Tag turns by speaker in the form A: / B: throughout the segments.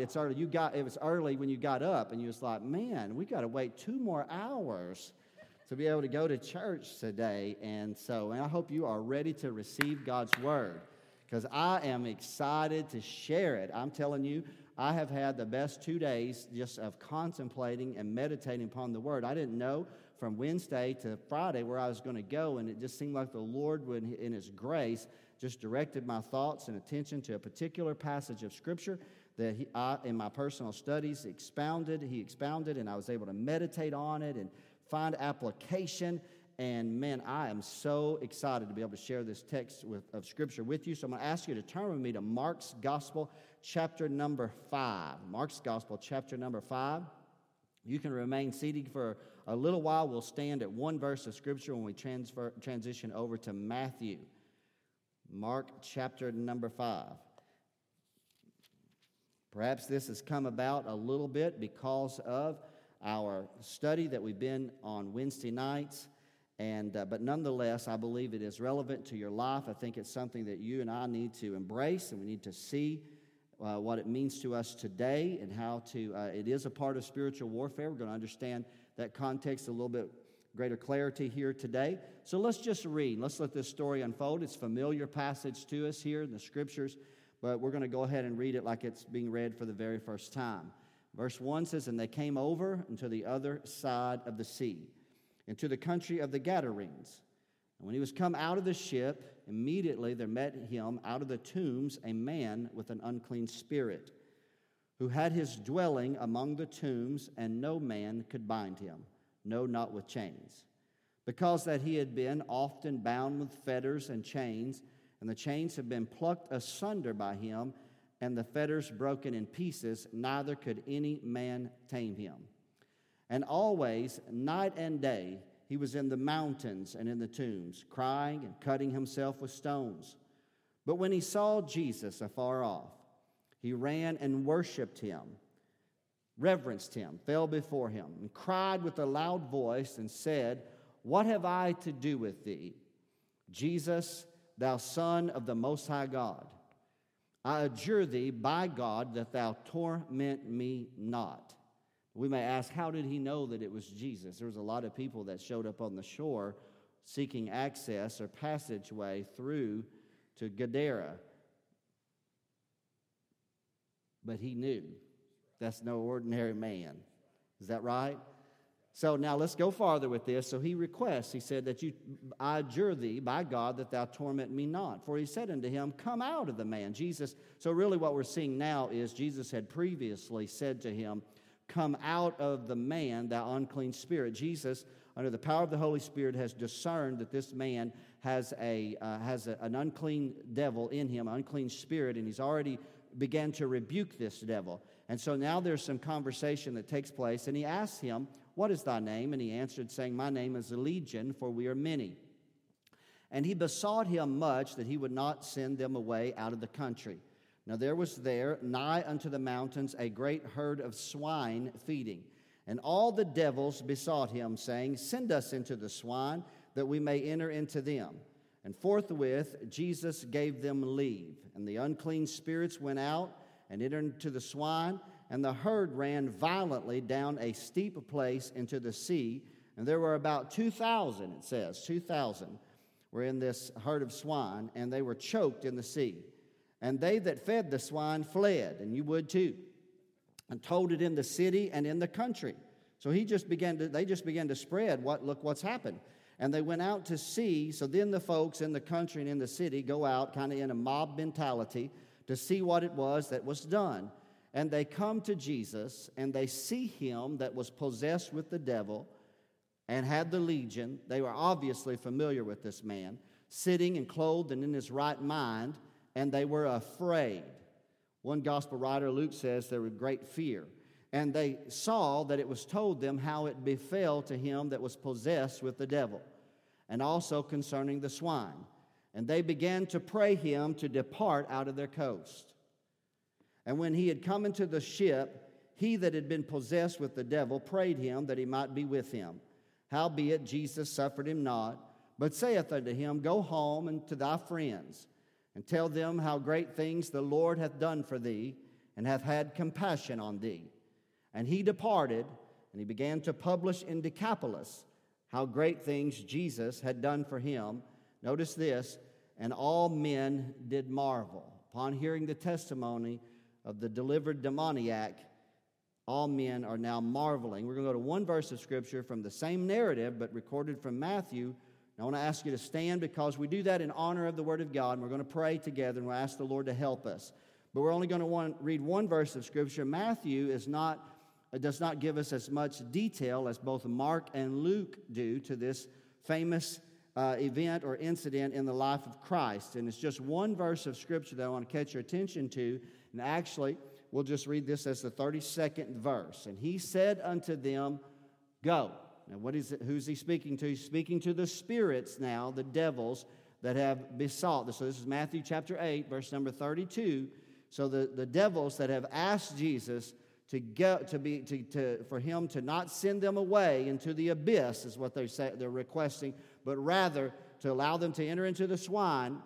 A: It's early. You got, it was early when you got up, and you was like, man, we got to wait two more hours to be able to go to church today. And so, and I hope you are ready to receive God's word because I am excited to share it. I'm telling you, I have had the best two days just of contemplating and meditating upon the word. I didn't know from Wednesday to Friday where I was going to go, and it just seemed like the Lord, would, in His grace, just directed my thoughts and attention to a particular passage of Scripture that he, I, in my personal studies, expounded. He expounded, and I was able to meditate on it and find application. And man, I am so excited to be able to share this text with, of Scripture with you. So I'm going to ask you to turn with me to Mark's Gospel, chapter number five. Mark's Gospel, chapter number five. You can remain seated for a little while. We'll stand at one verse of Scripture when we transfer, transition over to Matthew. Mark chapter number five. Perhaps this has come about a little bit because of our study that we've been on Wednesday nights. And, uh, but nonetheless, I believe it is relevant to your life. I think it's something that you and I need to embrace, and we need to see uh, what it means to us today and how to, uh, it is a part of spiritual warfare. We're going to understand that context a little bit greater clarity here today. So let's just read. Let's let this story unfold. It's familiar passage to us here in the scriptures, but we're going to go ahead and read it like it's being read for the very first time. Verse 1 says, And they came over into the other side of the sea, into the country of the Gadarenes. And when he was come out of the ship, immediately there met him out of the tombs a man with an unclean spirit, who had his dwelling among the tombs, and no man could bind him no, not with chains. Because that he had been often bound with fetters and chains, and the chains have been plucked asunder by him, and the fetters broken in pieces, neither could any man tame him. And always, night and day, he was in the mountains and in the tombs, crying and cutting himself with stones. But when he saw Jesus afar off, he ran and worshiped him reverenced him, fell before him, and cried with a loud voice and said, What have I to do with thee, Jesus, thou Son of the Most High God? I adjure thee by God that thou torment me not. We may ask, how did he know that it was Jesus? There was a lot of people that showed up on the shore seeking access or passageway through to Gadara. But he knew that's no ordinary man. Is that right? So now let's go farther with this. So he requests, he said, that you, I adjure thee by God that thou torment me not. For he said unto him, Come out of the man. Jesus, so really what we're seeing now is Jesus had previously said to him, Come out of the man, thou unclean spirit. Jesus, under the power of the Holy Spirit, has discerned that this man has, a, uh, has a, an unclean devil in him, unclean spirit, and he's already began to rebuke this devil. And so now there's some conversation that takes place, and he asks him, What is thy name? And he answered, saying, My name is Legion, for we are many. And he besought him much that he would not send them away out of the country. Now there was there, nigh unto the mountains, a great herd of swine feeding. And all the devils besought him, saying, Send us into the swine, that we may enter into them. And forthwith Jesus gave them leave. And the unclean spirits went out and entered into the swine, and the herd ran violently down a steep place into the sea. And there were about 2,000, it says, 2,000 were in this herd of swine, and they were choked in the sea. And they that fed the swine fled, and you would too, and told it in the city and in the country. So he just began to, they just began to spread what, look what's happened. And they went out to see. So then the folks in the country and in the city go out kind of in a mob mentality to see what it was that was done. And they come to Jesus and they see him that was possessed with the devil and had the legion. They were obviously familiar with this man, sitting and clothed and in his right mind, and they were afraid. One gospel writer, Luke, says there was great fear. And they saw that it was told them how it befell to him that was possessed with the devil, and also concerning the swine. And they began to pray him to depart out of their coast. And when he had come into the ship, he that had been possessed with the devil prayed him that he might be with him. Howbeit Jesus suffered him not, but saith unto him, Go home and to thy friends, and tell them how great things the Lord hath done for thee, and hath had compassion on thee. And he departed, and he began to publish in Decapolis how great things Jesus had done for him. Notice this, and all men did marvel. Upon hearing the testimony of the delivered demoniac, all men are now marveling. We're going to go to one verse of Scripture from the same narrative, but recorded from Matthew. I want to ask you to stand because we do that in honor of the Word of God. And we're going to pray together and we'll ask the Lord to help us. But we're only going to read one verse of Scripture. Matthew is not, does not give us as much detail as both Mark and Luke do to this famous uh, event or incident in the life of Christ. And it's just one verse of Scripture that I want to catch your attention to. And actually, we'll just read this as the 32nd verse. And he said unto them, Go. Now, what is it? Who's he speaking to? He's speaking to the spirits now, the devils that have besought. So this is Matthew chapter 8, verse number 32. So the, the devils that have asked Jesus to go to be to, to for him to not send them away into the abyss is what they say they're requesting, but rather to allow them to enter into the swine.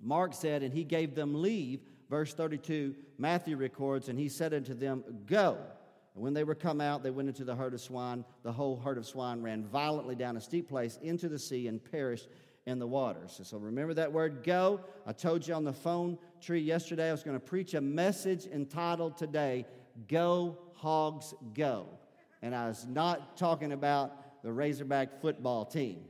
A: Mark said, and he gave them leave verse 32, Matthew records, and he said unto them, Go. And when they were come out, they went into the herd of swine. The whole herd of swine ran violently down a steep place into the sea and perished in the waters. So remember that word go. I told you on the phone tree yesterday I was going to preach a message entitled today, Go Hogs Go. And I was not talking about the Razorback football team.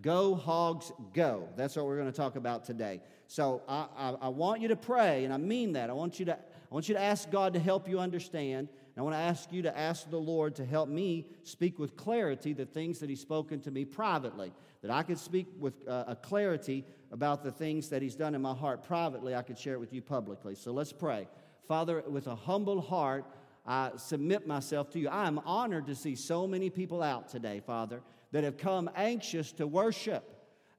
A: Go Hogs Go. That's what we're going to talk about today. So I, I, I, want you to pray, and I mean that. I want you to, I want you to ask God to help you understand. And I want to ask you to ask the Lord to help me speak with clarity the things that He's spoken to me privately. That I could speak with uh, a clarity about the things that He's done in my heart privately, I could share it with you publicly. So let's pray. Father, with a humble heart, I submit myself to you. I am honored to see so many people out today, Father, that have come anxious to worship,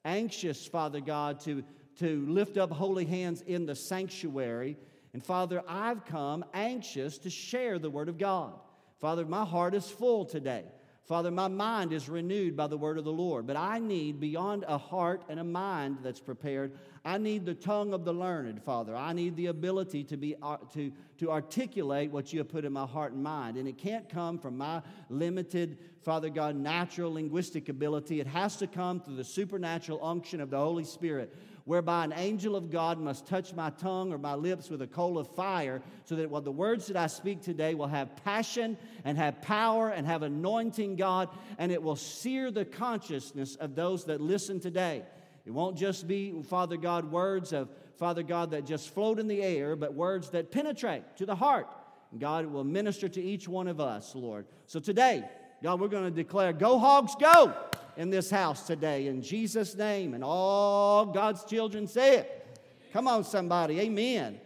A: anxious, Father God, to to lift up holy hands in the sanctuary. And Father, I've come anxious to share the Word of God. Father, my heart is full today. Father, my mind is renewed by the word of the Lord, but I need beyond a heart and a mind that's prepared. I need the tongue of the learned, Father. I need the ability to be uh, to to articulate what you have put in my heart and mind, and it can't come from my limited, Father God, natural linguistic ability. It has to come through the supernatural unction of the Holy Spirit whereby an angel of God must touch my tongue or my lips with a coal of fire, so that what the words that I speak today will have passion and have power and have anointing, God, and it will sear the consciousness of those that listen today. It won't just be, Father God, words of Father God that just float in the air, but words that penetrate to the heart. And God will minister to each one of us, Lord. So today, God, we're going to declare, Go, hogs, go! In this house today in Jesus' name. And all God's children say it. Come on, somebody. Amen.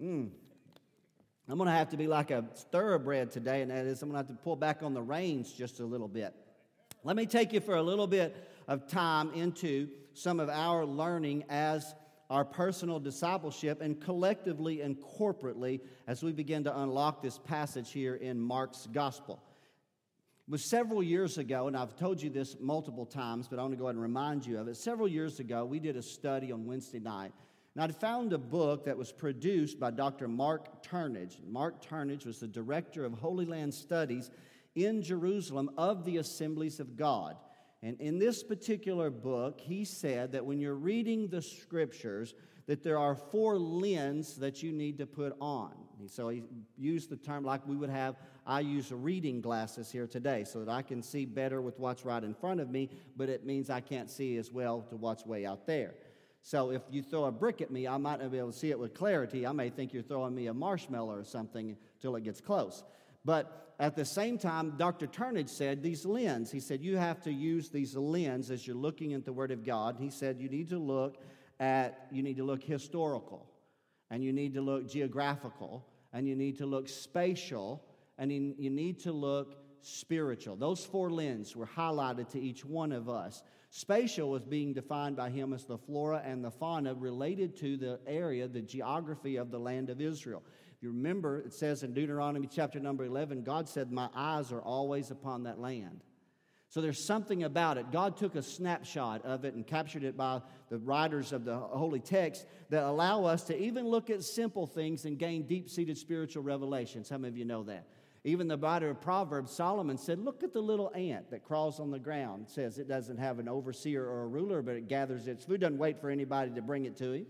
A: Mm. I'm going to have to be like a thoroughbred today, and that is, I'm going to have to pull back on the reins just a little bit. Let me take you for a little bit of time into some of our learning as our personal discipleship and collectively and corporately as we begin to unlock this passage here in Mark's gospel. Was several years ago, and I've told you this multiple times, but I want to go ahead and remind you of it. Several years ago, we did a study on Wednesday night, and I'd found a book that was produced by Dr. Mark Turnage. Mark Turnage was the director of Holy Land Studies in Jerusalem of the Assemblies of God. And in this particular book, he said that when you're reading the scriptures, that there are four lenses that you need to put on. So he used the term like we would have I use reading glasses here today so that I can see better with what's right in front of me, but it means I can't see as well to what's way out there. So if you throw a brick at me, I might not be able to see it with clarity. I may think you're throwing me a marshmallow or something until it gets close. But at the same time, Dr. Turnage said these lenses. He said you have to use these lenses as you're looking at the Word of God. He said you need to look at, you need to look historical, and you need to look geographical, and you need to look spatial, and you need to look spiritual. Those four lenses were highlighted to each one of us. Spatial was being defined by him as the flora and the fauna related to the area, the geography of the land of Israel. If you remember, it says in Deuteronomy chapter number 11, God said, My eyes are always upon that land. So there's something about it. God took a snapshot of it and captured it by the writers of the holy text that allow us to even look at simple things and gain deep seated spiritual revelation. Some of you know that. Even the writer of Proverbs, Solomon, said, Look at the little ant that crawls on the ground. It says it doesn't have an overseer or a ruler, but it gathers its food, doesn't wait for anybody to bring it to him.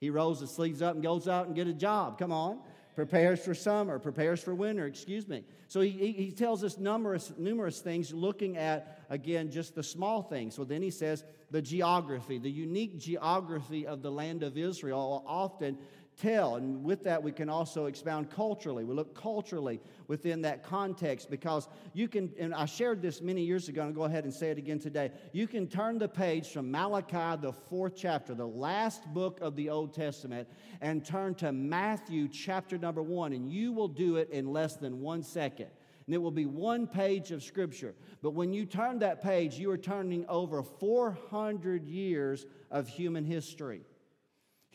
A: He rolls his sleeves up and goes out and get a job. Come on prepares for summer, prepares for winter, excuse me. So he, he tells us numerous, numerous things looking at, again, just the small things. So then he says the geography, the unique geography of the land of Israel often tell. And with that, we can also expound culturally. We look culturally within that context because you can, and I shared this many years ago, and I'll go ahead and say it again today. You can turn the page from Malachi, the fourth chapter, the last book of the Old Testament, and turn to Matthew chapter number one, and you will do it in less than one second and it will be one page of Scripture. But when you turn that page, you are turning over 400 years of human history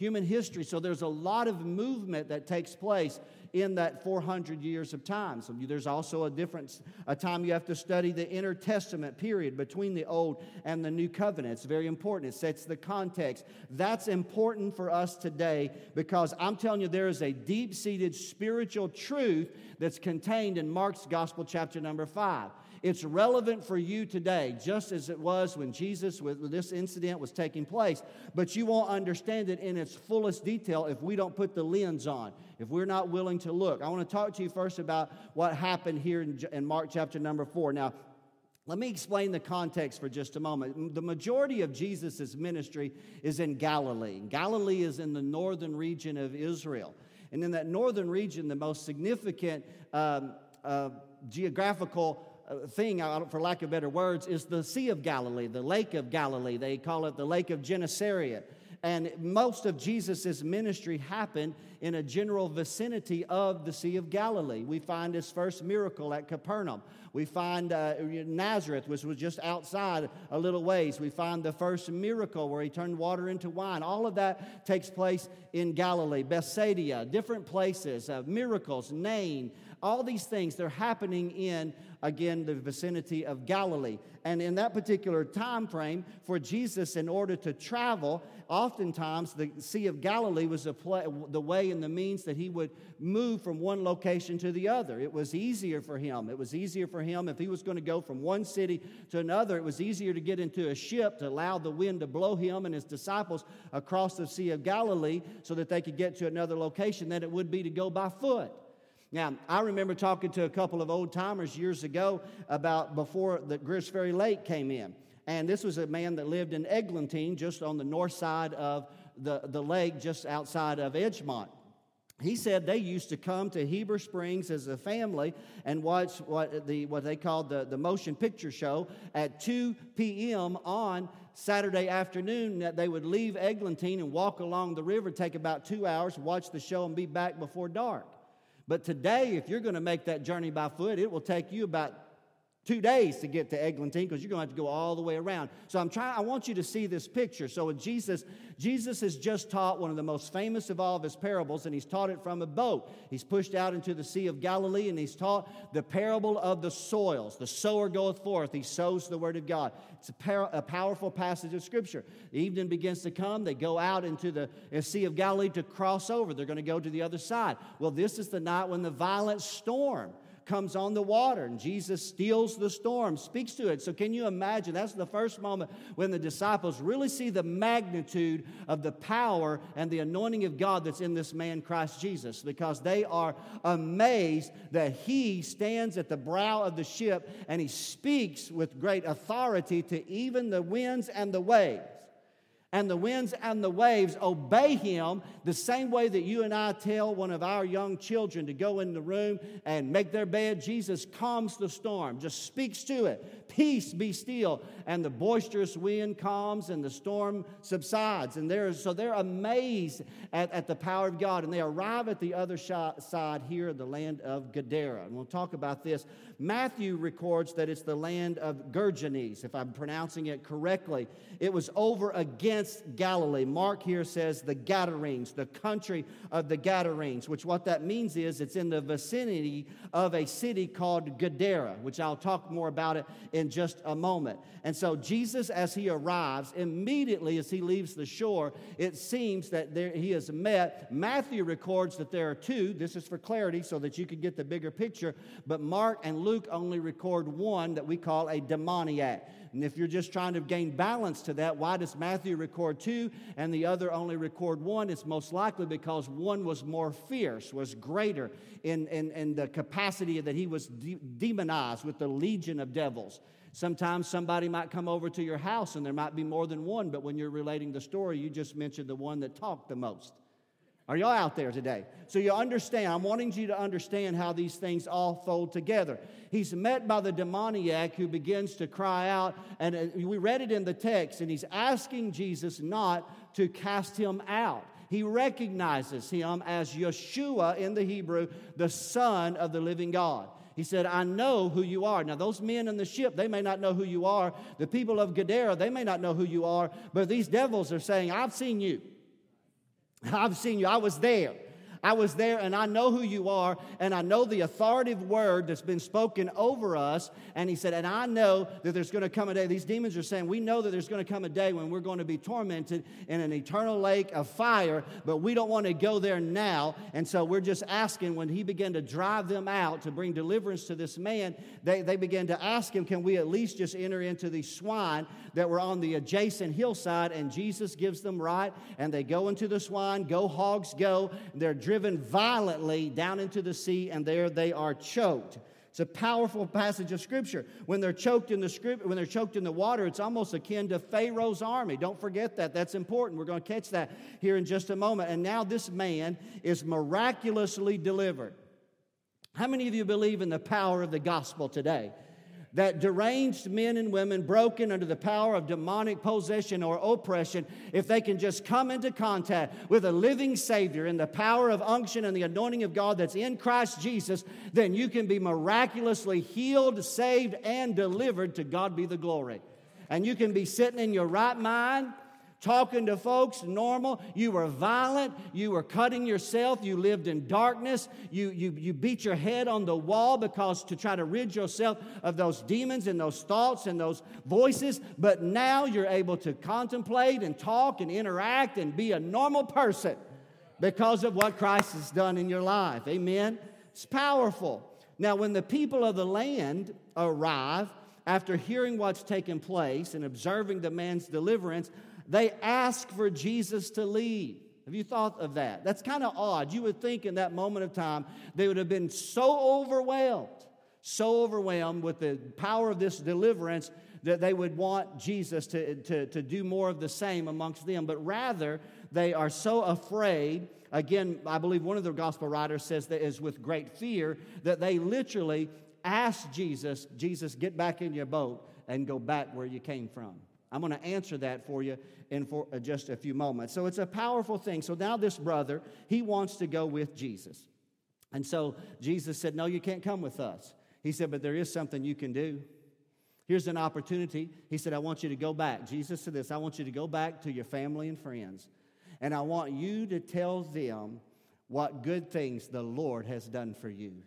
A: human history. So there's a lot of movement that takes place in that 400 years of time. So there's also a difference, a time you have to study the intertestament period between the Old and the New Covenant. It's very important. It sets the context. That's important for us today because I'm telling you, there is a deep seated spiritual truth that's contained in Mark's Gospel, chapter number five. It's relevant for you today, just as it was when Jesus, with this incident, was taking place. But you won't understand it in its fullest detail if we don't put the lens on, if we're not willing to look. I want to talk to you first about what happened here in, Mark chapter number four. Now, let me explain the context for just a moment. The majority of Jesus' ministry is in Galilee. Galilee is in the northern region of Israel. And in that northern region, the most significant um, uh, geographical thing, for lack of better words, is the Sea of Galilee, the Lake of Galilee. They call it the Lake of Gennesaret. And most of Jesus' ministry happened in a general vicinity of the Sea of Galilee. We find his first miracle at Capernaum. We find uh, Nazareth, which was just outside a little ways. We find the first miracle where he turned water into wine. All of that takes place in Galilee, Bethsaida, different places, uh, miracles, Nain, all these things, they're happening in, again, the vicinity of Galilee. And in that particular time frame, for Jesus, in order to travel, oftentimes the Sea of Galilee was play, the way and the means that he would move from one location to the other. It was easier for him. It was easier for him if he was going to go from one city to another. It was easier to get into a ship to allow the wind to blow him and his disciples across the Sea of Galilee so that they could get to another location than it would be to go by foot. Now, I remember talking to a couple of old timers years ago about before the Greers Ferry Lake came in. And this was a man that lived in Eglantine, just on the north side of the, the lake, just outside of Edgemont. He said they used to come to Heber Springs as a family and watch what, the, what they called the, the motion picture show at 2 p.m. on Saturday afternoon. That they would leave Eglantine and walk along the river, take about two hours, watch the show, and be back before dark. But today, if you're going to make that journey by foot, it will take you about two days to get to Eglantine because you're going to have to go all the way around. So I'm trying, I want you to see this picture. So with Jesus, Jesus has just taught one of the most famous of all of his parables, and he's taught it from a boat. He's pushed out into the Sea of Galilee, and he's taught the parable of the soils. The sower goeth forth, he sows the word of God. It's a, par- a powerful passage of Scripture. The evening begins to come. They go out into the uh, Sea of Galilee to cross over. They're going to go to the other side. Well, this is the night when the violent storm comes on the water and Jesus steals the storm, speaks to it. So, can you imagine? That's the first moment when the disciples really see the magnitude of the power and the anointing of God that's in this man, Christ Jesus, because they are amazed that he stands at the brow of the ship and he speaks with great authority to even the winds and the waves and the winds and the waves obey him the same way that you and I tell one of our young children to go in the room and make their bed. Jesus calms the storm, just speaks to it. Peace be still. And the boisterous wind calms and the storm subsides. And they're, so they're amazed at, at the power of God. And they arrive at the other side here, in the land of Gadara. And we'll talk about this. Matthew records that it's the land of Gergenes, if I'm pronouncing it correctly. It was over against Galilee. Mark here says the Gadarenes, the country of the Gadarenes, which what that means is it's in the vicinity of a city called Gadara, which I'll talk more about it in just a moment. And so Jesus, as he arrives, immediately as he leaves the shore, it seems that there, he is met. Matthew records that there are two. This is for clarity so that you can get the bigger picture. But Mark and Luke only record one that we call a demoniac. And if you're just trying to gain balance to that, why does Matthew record two and the other only record one? It's most likely because one was more fierce, was greater in, in, in the capacity that he was de- demonized with the legion of devils. Sometimes somebody might come over to your house and there might be more than one, but when you're relating the story, you just mentioned the one that talked the most. Are y'all out there today? So you understand, I'm wanting you to understand how these things all fold together. He's met by the demoniac who begins to cry out, and uh, we read it in the text, and he's asking Jesus not to cast him out. He recognizes him as Yeshua in the Hebrew, the Son of the living God. He said, I know who you are. Now, those men in the ship, they may not know who you are. The people of Gadara, they may not know who you are. But these devils are saying, I've seen you. I've seen you. I was there. I was there and I know who you are, and I know the authoritative word that's been spoken over us. And he said, And I know that there's going to come a day. These demons are saying, We know that there's going to come a day when we're going to be tormented in an eternal lake of fire, but we don't want to go there now. And so we're just asking when he began to drive them out to bring deliverance to this man, they, they began to ask him, Can we at least just enter into these swine that were on the adjacent hillside? And Jesus gives them right, and they go into the swine, go hogs, go. They're driven driven violently down into the sea, and there they are choked. It's a powerful passage of scripture. When they're choked in the script, when they're choked in the water, it's almost akin to Pharaoh's army. Don't forget that. That's important. We're going to catch that here in just a moment. And now this man is miraculously delivered. How many of you believe in the power of the gospel today? That deranged men and women broken under the power of demonic possession or oppression, if they can just come into contact with a living Savior in the power of unction and the anointing of God that's in Christ Jesus, then you can be miraculously healed, saved, and delivered. To God be the glory. And you can be sitting in your right mind talking to folks normal. You were violent. You were cutting yourself. You lived in darkness. You, you, you beat your head on the wall because to try to rid yourself of those demons and those thoughts and those voices. But now you're able to contemplate and talk and interact and be a normal person because of what Christ has done in your life. Amen. It's powerful. Now, when the people of the land arrive, after hearing what's taken place and observing the man's deliverance, they ask for Jesus to leave. Have you thought of that? That's kind of odd. You would think in that moment of time they would have been so overwhelmed, so overwhelmed with the power of this deliverance that they would want Jesus to, to, to do more of the same amongst them. But rather, they are so afraid. Again, I believe one of the gospel writers says that is with great fear that they literally ask Jesus, Jesus, get back in your boat and go back where you came from. I'm going to answer that for you in for uh, just a few moments. So it's a powerful thing. So now this brother, he wants to go with Jesus. And so Jesus said, No, you can't come with us. He said, But there is something you can do. Here's an opportunity. He said, I want you to go back. Jesus said this I want you to go back to your family and friends. And I want you to tell them what good things the Lord has done for you.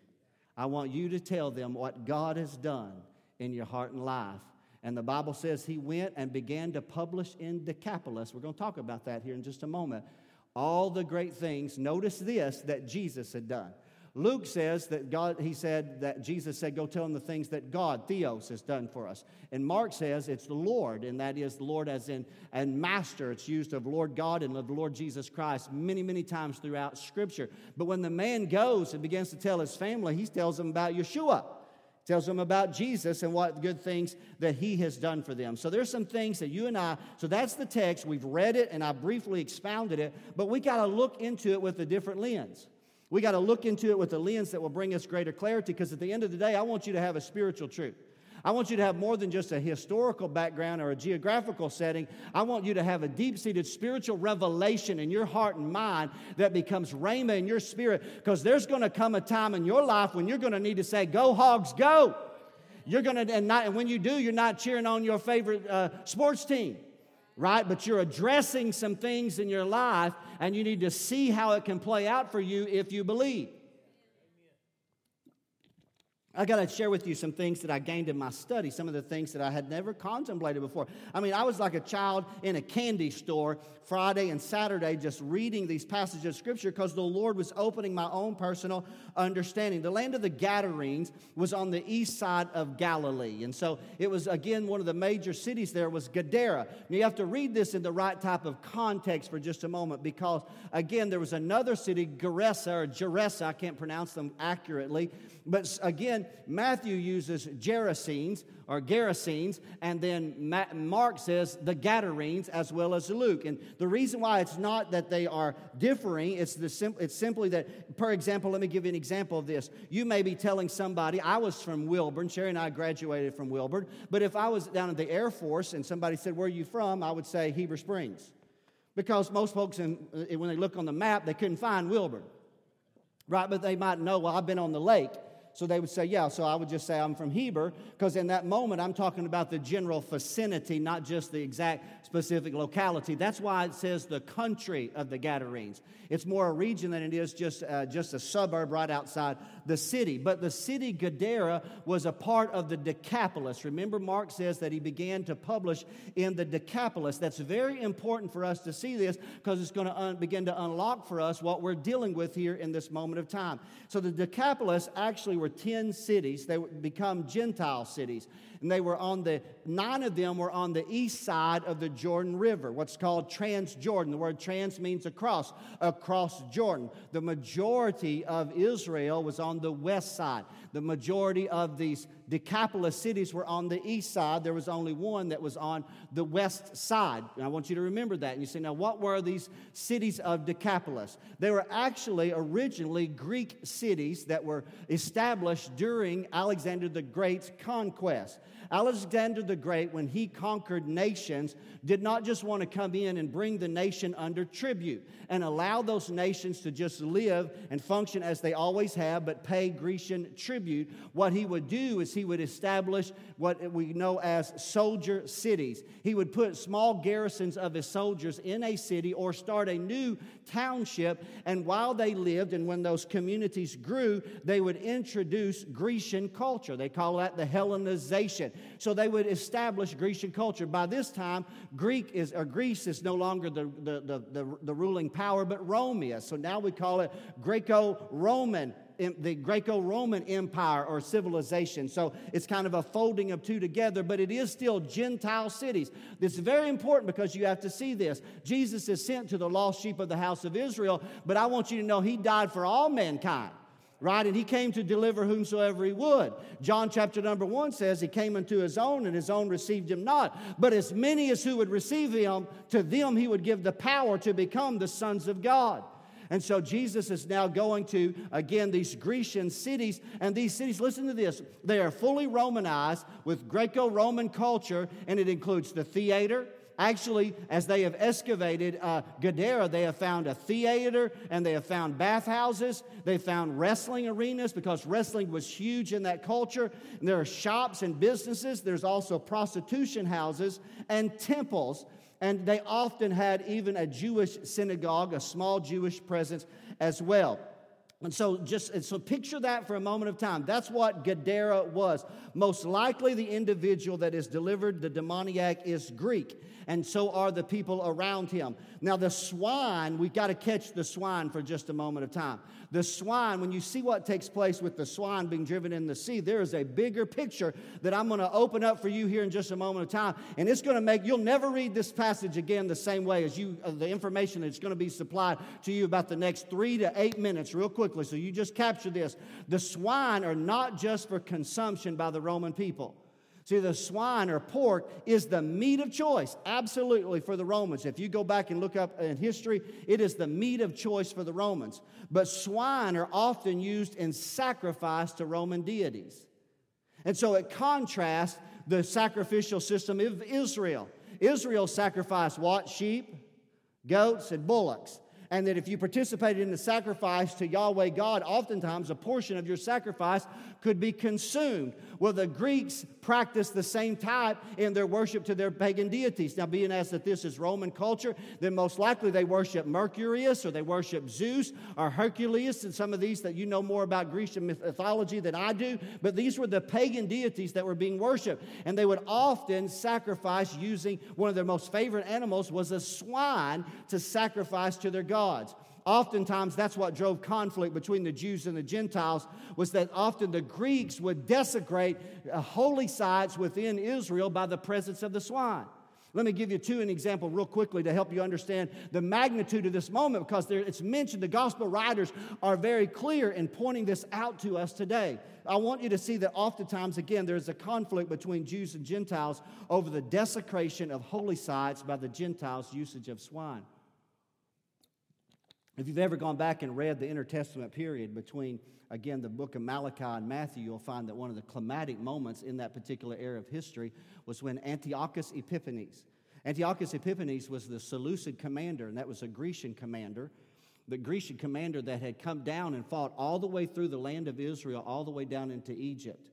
A: I want you to tell them what God has done in your heart and life. And the Bible says he went and began to publish in Decapolis. We're going to talk about that here in just a moment. All the great things, notice this, that Jesus had done. Luke says that God, he said that Jesus said, Go tell them the things that God, Theos, has done for us. And Mark says it's the Lord, and that is the Lord as in, and Master. It's used of Lord God and of Lord Jesus Christ many, many times throughout Scripture. But when the man goes and begins to tell his family, he tells them about Yeshua tells them about Jesus and what good things that he has done for them. So there's some things that you and I, so that's the text. We've read it and I briefly expounded it, but we got to look into it with a different lens. We got to look into it with a lens that will bring us greater clarity because at the end of the day, I want you to have a spiritual truth. I want you to have more than just a historical background or a geographical setting. I want you to have a deep seated spiritual revelation in your heart and mind that becomes rhema in your spirit because there's going to come a time in your life when you're going to need to say, Go, hogs, go. You're going to, and, not, and when you do, you're not cheering on your favorite uh, sports team. right? But you're addressing some things in your life, and you need to see how it can play out for you if you believe. I got to share with you some things that I gained in my study, some of the things that I had never contemplated before. I mean, I was like a child in a candy store Friday and Saturday just reading these passages of Scripture because the Lord was opening my own personal understanding. The land of the Gadarenes was on the east side of Galilee. And so it was, again, one of the major cities there was Gadara. Now, you have to read this in the right type of context for just a moment because, again, there was another city, Gerasa or Gerasa, I can't pronounce them accurately. But again, Matthew uses Gerasenes or Gerasenes, and then Mark says the Gadarenes as well as Luke. And the reason why it's not that they are differing, it's, the sim- it's simply that, for example, let me give you an example of this. You may be telling somebody, I was from Wilburn, Sherry and I graduated from Wilburn, but if I was down in the Air Force and somebody said, Where are you from? I would say Heber Springs. Because most folks, in, when they look on the map, they couldn't find Wilburn. Right? But they might know, well, I've been on the lake. So they would say, Yeah. So I would just say, I'm from Heber, because in that moment, I'm talking about the general vicinity, not just the exact specific locality. That's why it says the country of the Gadarenes. It's more a region than it is just, uh, just a suburb right outside the city. But the city Gadara was a part of the Decapolis. Remember, Mark says that he began to publish in the Decapolis. That's very important for us to see this because it's going to un- begin to unlock for us what we're dealing with here in this moment of time. So the Decapolis actually were 10 cities, they would become Gentile cities and they were on the, nine of them were on the east side of the Jordan River, what's called Transjordan. The word trans means across, across Jordan. The majority of Israel was on the west side. The majority of these Decapolis cities were on the east side. There was only one that was on the west side. And I want you to remember that. And you say, now, what were these cities of Decapolis? They were actually originally Greek cities that were established during Alexander the Great's conquest. Alexander the Great, when he conquered nations, did not just want to come in and bring the nation under tribute and allow those nations to just live and function as they always have, but pay Grecian tribute. What he would do is he would establish what we know as soldier cities. He would put small garrisons of his soldiers in a city or start a new township. And while they lived and when those communities grew, they would introduce Grecian culture. They call that the Hellenization. So they would establish Grecian culture. By this time, Greek is, or Greece is no longer the, the, the, the, the ruling power, but Rome is. So now we call it Greco Roman the Greco Roman Empire or civilization. So it's kind of a folding of two together, but it is still Gentile cities. This is very important because you have to see this. Jesus is sent to the lost sheep of the house of Israel, but I want you to know he died for all mankind right? And he came to deliver whomsoever he would. John chapter number one says he came unto his own, and his own received him not. But as many as who would receive him, to them he would give the power to become the sons of God. And so Jesus is now going to, again, these Grecian cities. And these cities, listen to this, they are fully Romanized with Greco Roman culture, and it includes the theater, Actually, as they have excavated uh, Gadara, they have found a theater and they have found bathhouses. They found wrestling arenas because wrestling was huge in that culture. And there are shops and businesses. There's also prostitution houses and temples. And they often had even a Jewish synagogue, a small Jewish presence as well. And so, just and so picture that for a moment of time. That's what Gadara was. Most likely, the individual that is delivered the demoniac is Greek and so are the people around him. Now, the swine, we've got to catch the swine for just a moment of time. The swine, when you see what takes place with the swine being driven in the sea, there is a bigger picture that I'm going to open up for you here in just a moment of time. And it's going to make, you'll never read this passage again the same way as you, uh, the information that's going to be supplied to you about the next three to eight minutes, real quickly. So you just capture this. The swine are not just for consumption by the Roman people. See, the swine or pork is the meat of choice, absolutely, for the Romans. If you go back and look up in history, it is the meat of choice for the Romans. But swine are often used in sacrifice to Roman deities. And so it contrasts the sacrificial system of Israel. Israel sacrificed what? Sheep, goats, and bullocks. And that if you participated in the sacrifice to Yahweh God, oftentimes a portion of your sacrifice could be consumed. Well, the Greeks practiced the same type in their worship to their pagan deities. Now, being as that this is Roman culture, then most likely they worship Mercurius or they worship Zeus or Hercules and some of these that you know more about Grecian mythology than I do. But these were the pagan deities that were being worshiped, and they would often sacrifice using one of their most favorite animals was a swine to sacrifice to their gods. Oftentimes, that's what drove conflict between the Jews and the Gentiles, was that often the Greeks would desecrate uh, holy sites within Israel by the presence of the swine. Let me give you two an example real quickly to help you understand the magnitude of this moment because there, it's mentioned the gospel writers are very clear in pointing this out to us today. I want you to see that oftentimes, again, there's a conflict between Jews and Gentiles over the desecration of holy sites by the Gentiles' usage of swine. If you've ever gone back and read the intertestament period between, again, the book of Malachi and Matthew, you'll find that one of the climatic moments in that particular era of history was when Antiochus Epiphanes. Antiochus Epiphanes was the Seleucid commander, and that was a Grecian commander. The Grecian commander that had come down and fought all the way through the land of Israel, all the way down into Egypt.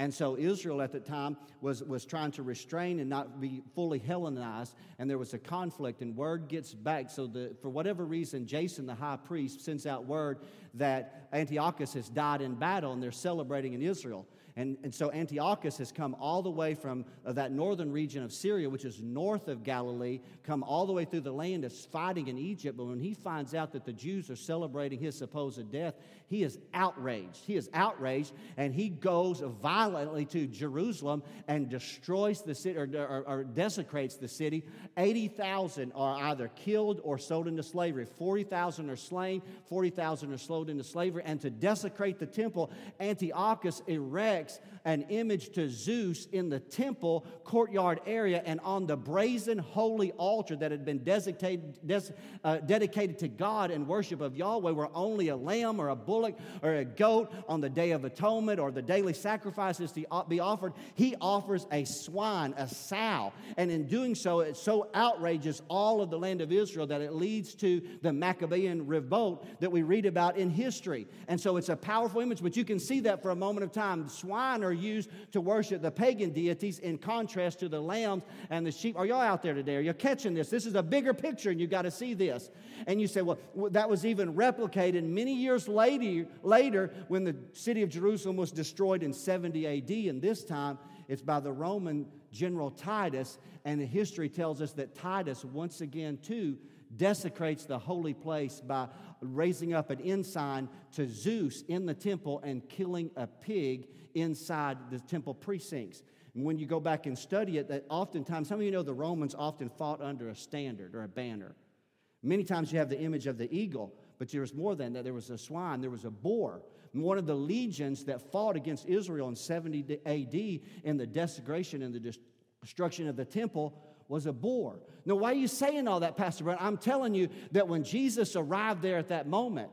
A: And so Israel at the time was, was trying to restrain and not be fully Hellenized, and there was a conflict, and word gets back. So, the, for whatever reason, Jason, the high priest, sends out word that Antiochus has died in battle, and they're celebrating in Israel. And, and so Antiochus has come all the way from uh, that northern region of Syria, which is north of Galilee, come all the way through the land, is fighting in Egypt. But when he finds out that the Jews are celebrating his supposed death, he is outraged. He is outraged, and he goes violently to Jerusalem and destroys the city or, or, or desecrates the city. 80,000 are either killed or sold into slavery. 40,000 are slain, 40,000 are sold into slavery. And to desecrate the temple, Antiochus erects an image to Zeus in the temple courtyard area and on the brazen holy altar that had been designated, des, uh, dedicated to God and worship of Yahweh, where only a lamb or a bullock or a goat on the Day of Atonement or the daily sacrifices to be offered, he offers a swine, a sow. And in doing so, it so outrages all of the land of Israel that it leads to the Maccabean revolt that we read about in history. And so it's a powerful image, but you can see that for a moment of time. Swine are are used to worship the pagan deities in contrast to the lambs and the sheep. Are y'all out there today? Are you catching this? This is a bigger picture, and you've got to see this. And you say, well, that was even replicated many years later, later when the city of Jerusalem was destroyed in 70 AD, and this time it's by the Roman general Titus. And the history tells us that Titus, once again, too, desecrates the holy place by raising up an ensign to Zeus in the temple and killing a pig inside the temple precincts. And when you go back and study it, that oftentimes, some of you know the Romans often fought under a standard or a banner. Many times you have the image of the eagle, but there was more than that. There was a swine, there was a boar. One of the legions that fought against Israel in 70 AD in the desecration and the destruction of the temple was a boar. Now, why are you saying all that, Pastor Brent? I'm telling you that when Jesus arrived there at that moment,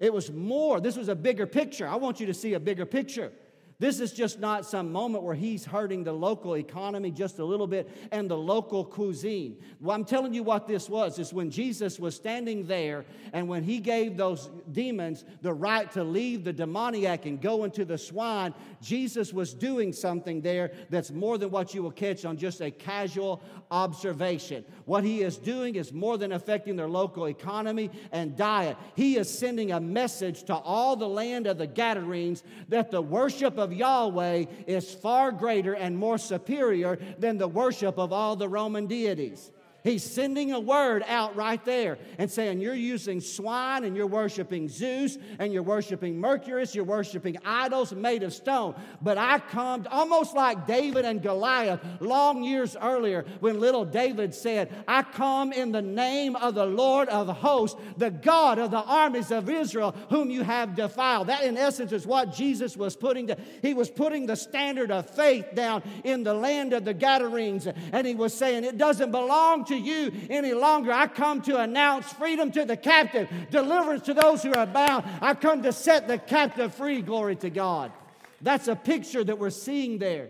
A: it was more. This was a bigger picture. I want you to see a bigger picture. This is just not some moment where he's hurting the local economy just a little bit and the local cuisine. Well, I'm telling you what this was is when Jesus was standing there and when he gave those demons the right to leave the demoniac and go into the swine, Jesus was doing something there that's more than what you will catch on just a casual observation. What he is doing is more than affecting their local economy and diet. He is sending a message to all the land of the Gadarenes that the worship of Yahweh is far greater and more superior than the worship of all the Roman deities. He's sending a word out right there and saying, You're using swine and you're worshiping Zeus and you're worshiping Mercurius, you're worshiping idols made of stone. But I come almost like David and Goliath long years earlier when little David said, I come in the name of the Lord of hosts, the God of the armies of Israel, whom you have defiled. That, in essence, is what Jesus was putting. To, he was putting the standard of faith down in the land of the Gadarenes, and he was saying, It doesn't belong to to you any longer. I come to announce freedom to the captive, deliverance to those who are bound. I come to set the captive free. Glory to God. That's a picture that we're seeing there.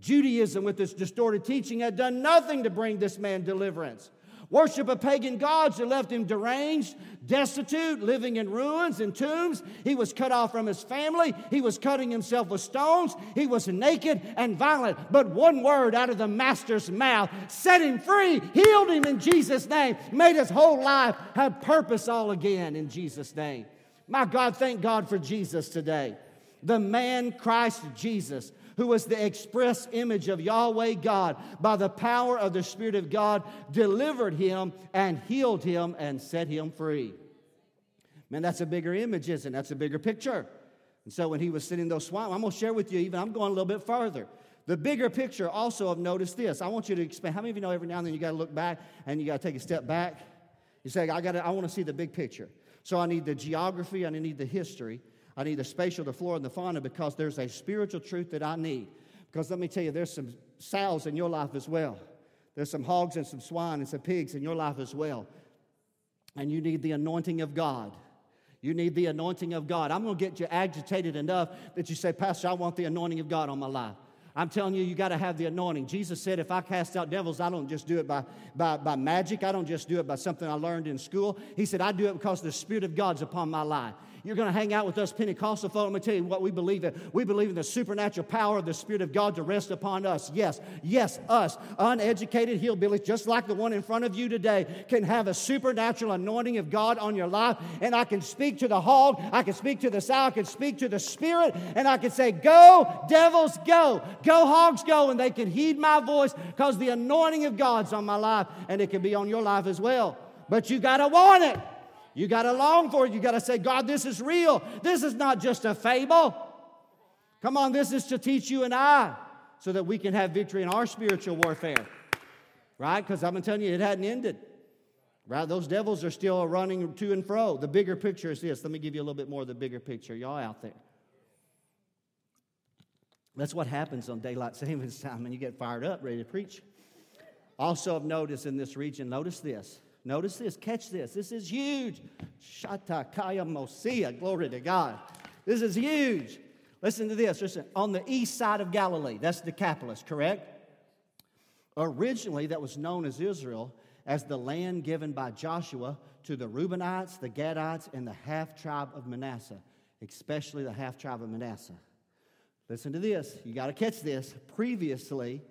A: Judaism, with its distorted teaching, had done nothing to bring this man deliverance. Worship of pagan gods that left him deranged, destitute, living in ruins and tombs. He was cut off from his family. He was cutting himself with stones. He was naked and violent. But one word out of the master's mouth set him free, healed him in Jesus' name, made his whole life have purpose all again in Jesus' name. My God, thank God for Jesus today. The man Christ Jesus who was the express image of Yahweh God, by the power of the Spirit of God, delivered him and healed him and set him free. Man, that's a bigger image, isn't it? That's a bigger picture. And so when he was sitting in those swine, I'm going to share with you even, I'm going a little bit further. The bigger picture also of notice this. I want you to expand. How many of you know every now and then you got to look back and you got to take a step back? You say, I got I want to see the big picture. So I need the geography I need the history. I need the spatial, the flora, and the fauna because there's a spiritual truth that I need. Because let me tell you, there's some sows in your life as well. There's some hogs and some swine and some pigs in your life as well. And you need the anointing of God. You need the anointing of God. I'm going to get you agitated enough that you say, Pastor, I want the anointing of God on my life. I'm telling you, you got to have the anointing. Jesus said, if I cast out devils, I don't just do it by, by, by magic. I don't just do it by something I learned in school. He said, I do it because the Spirit of God's upon my life. You're going to hang out with us Pentecostal folk. Let me tell you what we believe in. We believe in the supernatural power of the Spirit of God to rest upon us. Yes, yes, us, uneducated hillbillies, just like the one in front of you today, can have a supernatural anointing of God on your life. And I can speak to the hog, I can speak to the sow, I can speak to the Spirit, and I can say, Go, devils, go. Go, hogs, go. And they can heed my voice because the anointing of God's on my life, and it can be on your life as well. But you got to want it. You got to long for it. You got to say, God, this is real. This is not just a fable. Come on, this is to teach you and I so that we can have victory in our spiritual warfare. Right? Because I'm telling you, it hadn't ended. Right? Those devils are still running to and fro. The bigger picture is this. Let me give you a little bit more of the bigger picture. Y'all out there. That's what happens on daylight savings time when you get fired up, ready to preach. Also, of notice in this region, notice this Notice this, catch this. This is huge. Shatakaya Mosia, glory to God. This is huge. Listen to this. Listen, on the east side of Galilee, that's Decapolis, correct? Originally, that was known as Israel as the land given by Joshua to the Reubenites, the Gadites, and the half tribe of Manasseh, especially the half tribe of Manasseh. Listen to this. You got to catch this. Previously,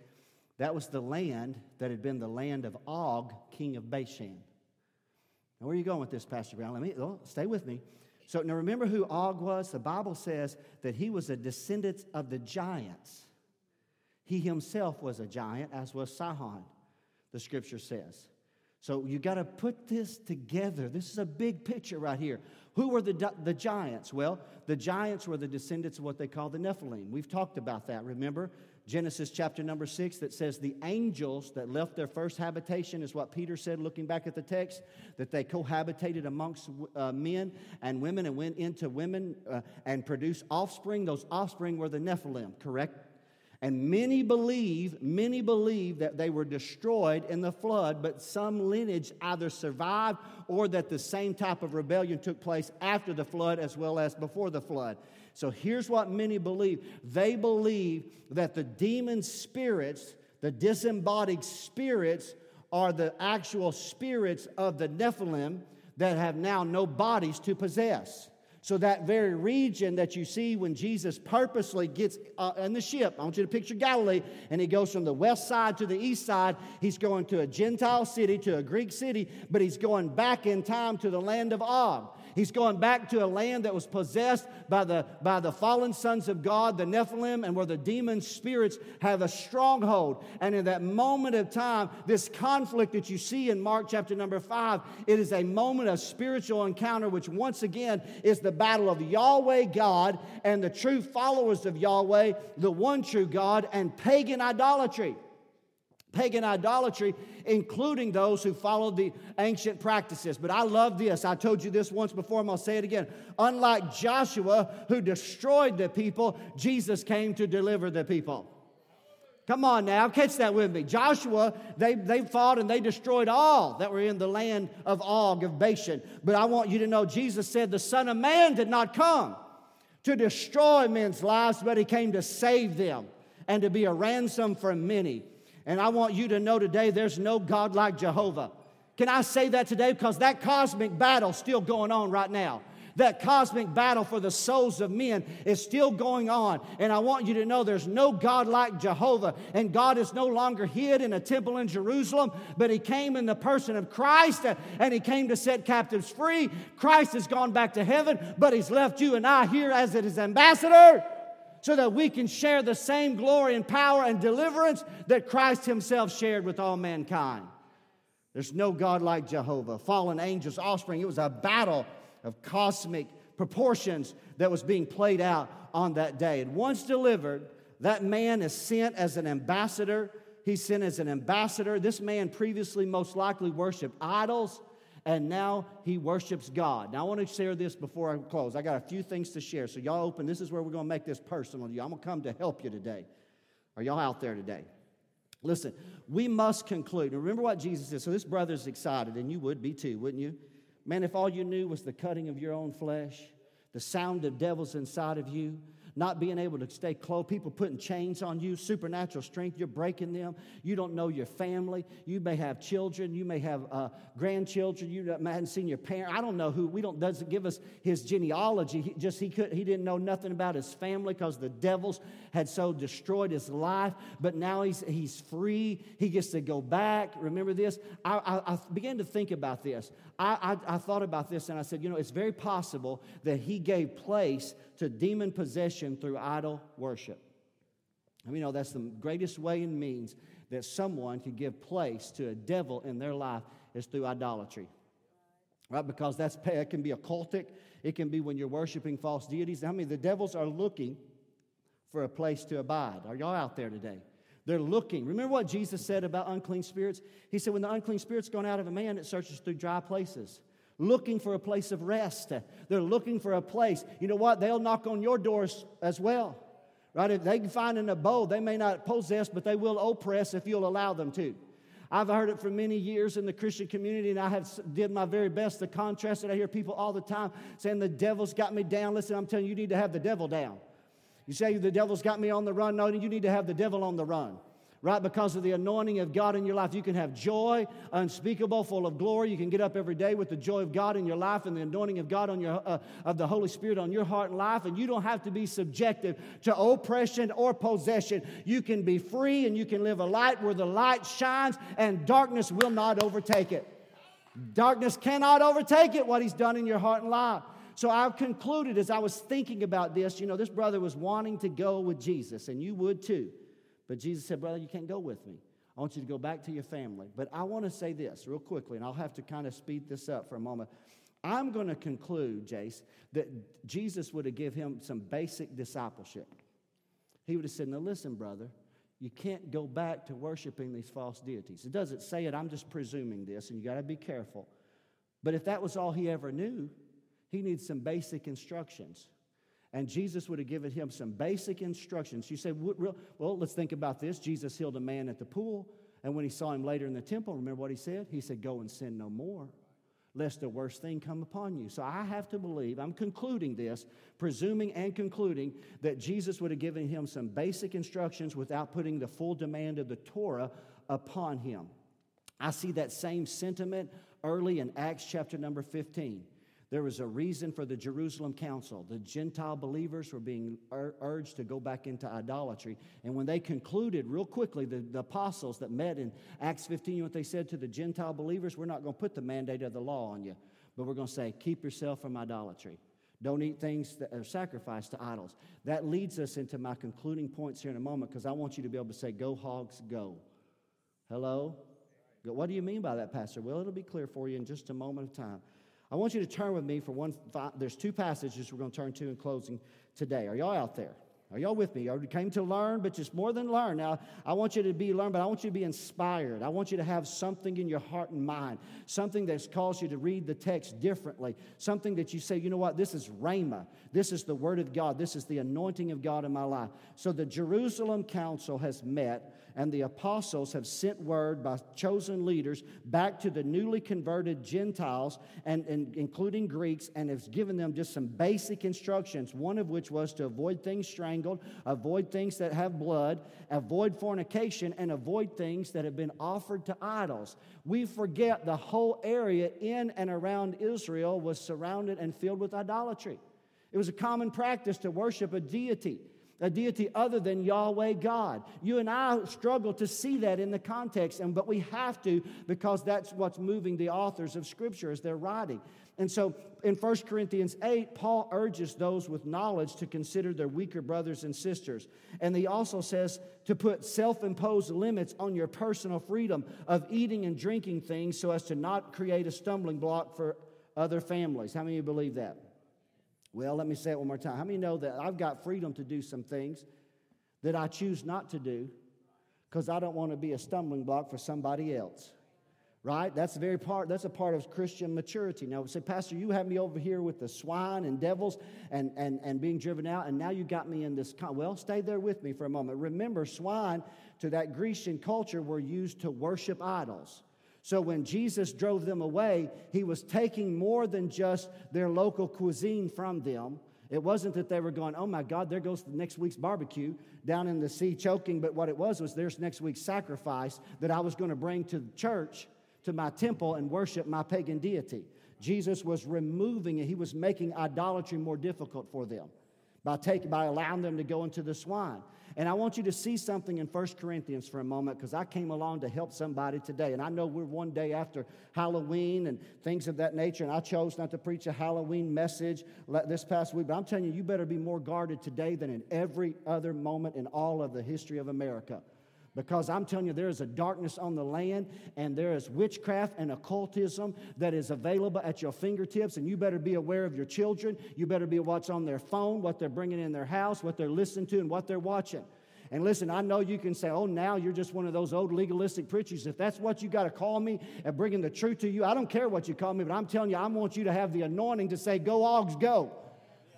A: that was the land that had been the land of Og, king of Bashan. Now, where are you going with this, Pastor Brown? Let me oh, stay with me. So now remember who Og was? The Bible says that he was a descendant of the giants. He himself was a giant, as was Sihon, the scripture says. So you got to put this together. This is a big picture right here. Who were the, the giants? Well, the giants were the descendants of what they call the Nephilim. We've talked about that, remember? Genesis chapter number six that says the angels that left their first habitation is what Peter said, looking back at the text, that they cohabitated amongst uh, men and women and went into women uh, and produced offspring. Those offspring were the Nephilim, correct? And many believe, many believe that they were destroyed in the flood, but some lineage either survived or that the same type of rebellion took place after the flood as well as before the flood. So here's what many believe they believe that the demon spirits, the disembodied spirits, are the actual spirits of the Nephilim that have now no bodies to possess. So, that very region that you see when Jesus purposely gets uh, in the ship, I want you to picture Galilee, and he goes from the west side to the east side. He's going to a Gentile city, to a Greek city, but he's going back in time to the land of Og. He's going back to a land that was possessed by the, by the fallen sons of God, the Nephilim, and where the demon spirits have a stronghold. And in that moment of time, this conflict that you see in Mark chapter number five, it is a moment of spiritual encounter, which once again is the battle of Yahweh God and the true followers of Yahweh, the one true God, and pagan idolatry pagan idolatry, including those who followed the ancient practices. But I love this. I told you this once before, I'm going to say it again. Unlike Joshua, who destroyed the people, Jesus came to deliver the people. Come on now, catch that with me. Joshua, they, they fought and they destroyed all that were in the land of Og, of Bashan. But I want you to know Jesus said the Son of Man did not come to destroy men's lives, but he came to save them and to be a ransom for many. And I want you to know today there's no God like Jehovah. Can I say that today? Because that cosmic battle's still going on right now. That cosmic battle for the souls of men is still going on. And I want you to know there's no God like Jehovah. And God is no longer hid in a temple in Jerusalem, but He came in the person of Christ uh, and He came to set captives free. Christ has gone back to heaven, but He's left you and I here as His ambassador so that we can share the same glory and power and deliverance that Christ Himself shared with all mankind. There's no God like Jehovah. Fallen angels, offspring. It was a battle of cosmic proportions that was being played out on that day. And once delivered, that man is sent as an ambassador. He's sent as an ambassador. This man previously most likely worshiped idols, and now he worships God. Now, I want to share this before I close. I got a few things to share. So, y'all open. This is where we're going to make this personal to you. I'm going to come to help you today. Are y'all out there today? Listen, we must conclude. Remember what Jesus said. So, this brother's excited, and you would be too, wouldn't you? Man, if all you knew was the cutting of your own flesh, the sound of devils inside of you, not being able to stay close, people putting chains on you, supernatural strength, you're breaking them. You don't know your family. You may have children, you may have uh, grandchildren, you haven't seen your parent. I don't know who, we don't, doesn't give us his genealogy. He just, he, could, he didn't know nothing about his family because the devils had so destroyed his life, but now he's, he's free. He gets to go back. Remember this? I, I, I began to think about this. I, I, I thought about this and I said, you know, it's very possible that he gave place to demon possession through idol worship. I mean, you know, that's the greatest way and means that someone can give place to a devil in their life is through idolatry. Right? Because that's it can be occultic. It can be when you're worshiping false deities. I mean, the devils are looking for a place to abide. Are y'all out there today? They're looking. Remember what Jesus said about unclean spirits? He said, when the unclean spirit's gone out of a man, it searches through dry places looking for a place of rest. They're looking for a place. You know what? They'll knock on your doors as well. Right? If they can find an abode, they may not possess, but they will oppress if you'll allow them to. I've heard it for many years in the Christian community, and I have did my very best to contrast it. I hear people all the time saying the devil's got me down. Listen, I'm telling you, you need to have the devil down. You say the devil's got me on the run. No, you need to have the devil on the run right? Because of the anointing of God in your life, you can have joy unspeakable, full of glory. You can get up every day with the joy of God in your life and the anointing of God on your uh, of the Holy Spirit on your heart and life, and you don't have to be subjected to oppression or possession. You can be free and you can live a light where the light shines and darkness will not overtake it. Darkness cannot overtake it, what He's done in your heart and life. So I've concluded as I was thinking about this, you know, this brother was wanting to go with Jesus, and you would too. But Jesus said, Brother, you can't go with me. I want you to go back to your family. But I want to say this real quickly, and I'll have to kind of speed this up for a moment. I'm going to conclude, Jace, that Jesus would have given him some basic discipleship. He would have said, Now listen, brother, you can't go back to worshiping these false deities. It doesn't say it, I'm just presuming this, and you got to be careful. But if that was all he ever knew, he needs some basic instructions. And Jesus would have given him some basic instructions. You say, well, let's think about this. Jesus healed a man at the pool. And when he saw him later in the temple, remember what he said? He said, Go and sin no more, lest the worst thing come upon you. So I have to believe, I'm concluding this, presuming and concluding that Jesus would have given him some basic instructions without putting the full demand of the Torah upon him. I see that same sentiment early in Acts chapter number 15. There was a reason for the Jerusalem council. The Gentile believers were being ur- urged to go back into idolatry. And when they concluded, real quickly, the, the apostles that met in Acts 15, what they said to the Gentile believers, we're not going to put the mandate of the law on you, but we're going to say, keep yourself from idolatry. Don't eat things that are sacrificed to idols. That leads us into my concluding points here in a moment because I want you to be able to say, Go, hogs, go. Hello? What do you mean by that, Pastor? Well, it'll be clear for you in just a moment of time. I want you to turn with me for one. There's two passages we're going to turn to in closing today. Are y'all out there? Are y'all with me? You came to learn, but just more than learn. Now, I want you to be learned, but I want you to be inspired. I want you to have something in your heart and mind, something that's caused you to read the text differently, something that you say, you know what, this is Rhema. This is the Word of God. This is the anointing of God in my life. So the Jerusalem Council has met and the apostles have sent word by chosen leaders back to the newly converted Gentiles, and, and including Greeks, and has given them just some basic instructions, one of which was to avoid things strangled, avoid things that have blood, avoid fornication, and avoid things that have been offered to idols. We forget the whole area in and around Israel was surrounded and filled with idolatry. It was a common practice to worship a deity a deity other than Yahweh God. You and I struggle to see that in the context, and but we have to because that's what's moving the authors of Scripture as they're writing. And so in 1 Corinthians 8, Paul urges those with knowledge to consider their weaker brothers and sisters. And he also says to put self imposed limits on your personal freedom of eating and drinking things so as to not create a stumbling block for other families. How many of you believe that? Well, let me say it one more time. How many know that I've got freedom to do some things that I choose not to do because I don't want to be a stumbling block for somebody else? Right? That's a very part, that's a part of Christian maturity. Now, say, Pastor, you have me over here with the swine and devils and, and, and being driven out, and now you got me in this. Con-. Well, stay there with me for a moment. Remember, swine to that Grecian culture were used to worship idols. So when Jesus drove them away, he was taking more than just their local cuisine from them. It wasn't that they were going, oh my God, there goes the next week's barbecue down in the sea choking, but what it was was there's next week's sacrifice that I was going to bring to the church, to my temple, and worship my pagan deity. Jesus was removing it, he was making idolatry more difficult for them by, taking, by allowing them to go into the swine. And I want you to see something in 1 Corinthians for a moment because I came along to help somebody today. And I know we're one day after Halloween and things of that nature, and I chose not to preach a Halloween message this past week, but I'm telling you, you better be more guarded today than in every other moment in all of the history of America. Because I'm telling you, there is a darkness on the land, and there is witchcraft and occultism that is available at your fingertips, and you better be aware of your children. You better be what's on their phone, what they're bringing in their house, what they're listening to, and what they're watching. And listen, I know you can say, oh, now you're just one of those old legalistic preachers. If that's what you got to call me and bringing the truth to you, I don't care what you call me, but I'm telling you, I want you to have the anointing to say, go, hogs, go.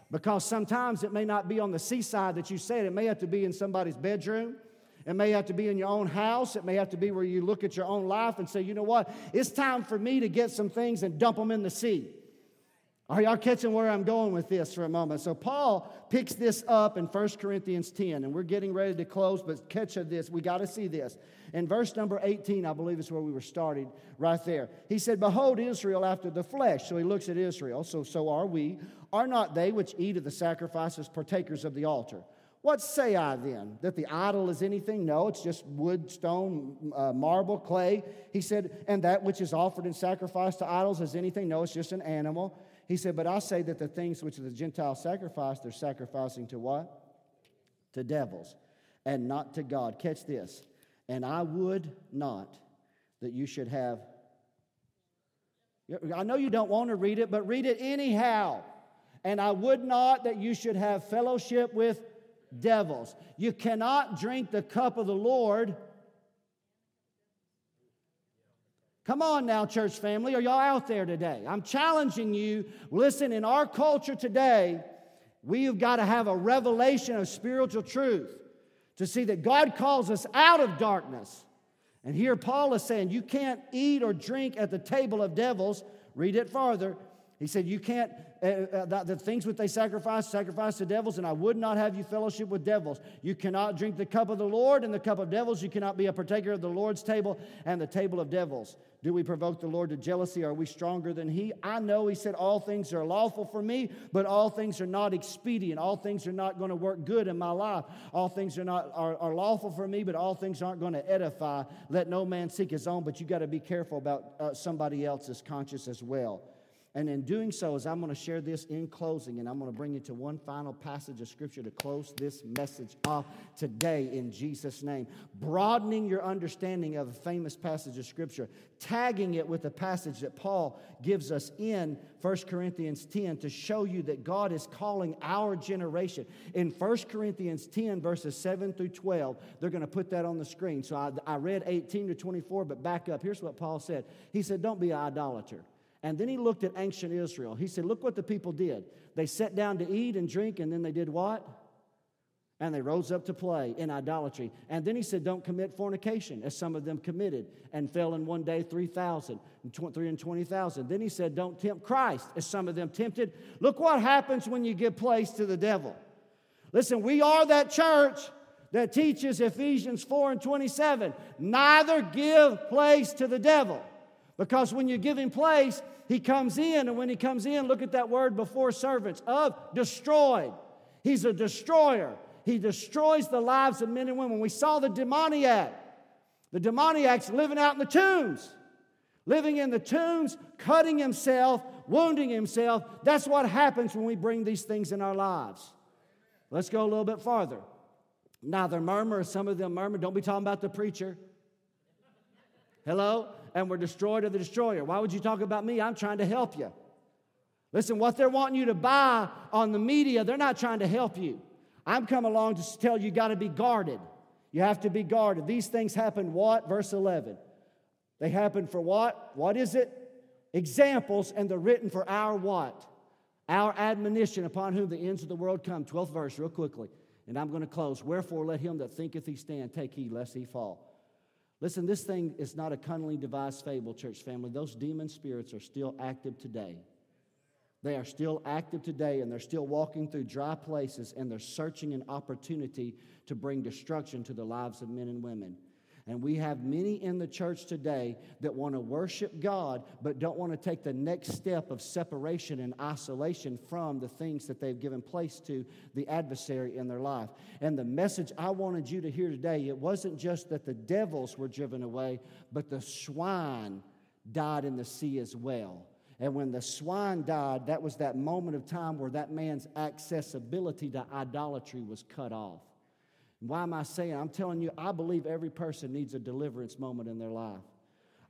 A: Because sometimes it may not be on the seaside that you say it, it may have to be in somebody's bedroom. It may have to be in your own house. It may have to be where you look at your own life and say, you know what? It's time for me to get some things and dump them in the sea. Are y'all catching where I'm going with this for a moment? So, Paul picks this up in 1 Corinthians 10, and we're getting ready to close, but catch this. We got to see this. In verse number 18, I believe is where we were started, right there. He said, Behold, Israel after the flesh. So he looks at Israel. So, so are we. Are not they which eat of the sacrifices partakers of the altar? What say I then? That the idol is anything? No, it's just wood, stone, uh, marble, clay. He said, and that which is offered in sacrifice to idols is anything? No, it's just an animal. He said, but I say that the things which the Gentiles sacrifice, they're sacrificing to what? To devils and not to God. Catch this. And I would not that you should have. I know you don't want to read it, but read it anyhow. And I would not that you should have fellowship with devils. You cannot drink the cup of the Lord. Come on now, church family. Are y'all out there today? I'm challenging you. Listen, in our culture today, we've got to have a revelation of spiritual truth to see that God calls us out of darkness. And here Paul is saying, You can't eat or drink at the table of devils. Read it farther. He said, You can't, uh, uh, the things which they sacrifice, sacrifice to devils, and I would not have you fellowship with devils. You cannot drink the cup of the Lord and the cup of devils. You cannot be a partaker of the Lord's table and the table of devils. Do we provoke the Lord to jealousy? Are we stronger than He? I know He said, All things are lawful for me, but all things are not expedient. All things are not going to work good in my life. All things are not are, are lawful for me, but all things aren't going to edify. Let no man seek his own, but you got to be careful about uh, somebody else's conscience as well. And in doing so, as I'm going to share this in closing, and I'm going to bring you to one final passage of Scripture to close this message off today in Jesus' name. Broadening your understanding of a famous passage of Scripture, tagging it with a passage that Paul gives us in 1 Corinthians 10 to show you that God is calling our generation. In 1 Corinthians 10, verses 7 through 12, they're going to put that on the screen. So I, I read 18 to 24, but back up. Here's what Paul said He said, Don't be an idolater. And then he looked at ancient Israel. He said, Look what the people did. They sat down to eat and drink, and then they did what? And they rose up to play in idolatry. And then he said, Don't commit fornication, as some of them committed, and fell in one day 3,000, 320,000. Then he said, Don't tempt Christ, as some of them tempted. Look what happens when you give place to the devil. Listen, we are that church that teaches Ephesians 4 and 27 neither give place to the devil. Because when you give him place, he comes in, and when he comes in, look at that word before servants of destroyed. He's a destroyer. He destroys the lives of men and women. We saw the demoniac. The demoniac's living out in the tombs, living in the tombs, cutting himself, wounding himself. That's what happens when we bring these things in our lives. Let's go a little bit farther. Neither murmur, some of them murmur. Don't be talking about the preacher. Hello? And we're destroyed of the destroyer. Why would you talk about me? I'm trying to help you. Listen, what they're wanting you to buy on the media, they're not trying to help you. I'm come along to tell you, you got to be guarded. You have to be guarded. These things happen what? Verse 11. They happen for what? What is it? Examples, and they're written for our what? Our admonition upon whom the ends of the world come. 12th verse, real quickly. And I'm going to close. Wherefore, let him that thinketh he stand take heed lest he fall. Listen, this thing is not a cunningly devised fable, church family. Those demon spirits are still active today. They are still active today and they're still walking through dry places and they're searching an opportunity to bring destruction to the lives of men and women. And we have many in the church today that want to worship God, but don't want to take the next step of separation and isolation from the things that they've given place to the adversary in their life. And the message I wanted you to hear today, it wasn't just that the devils were driven away, but the swine died in the sea as well. And when the swine died, that was that moment of time where that man's accessibility to idolatry was cut off. Why am I saying? I'm telling you, I believe every person needs a deliverance moment in their life.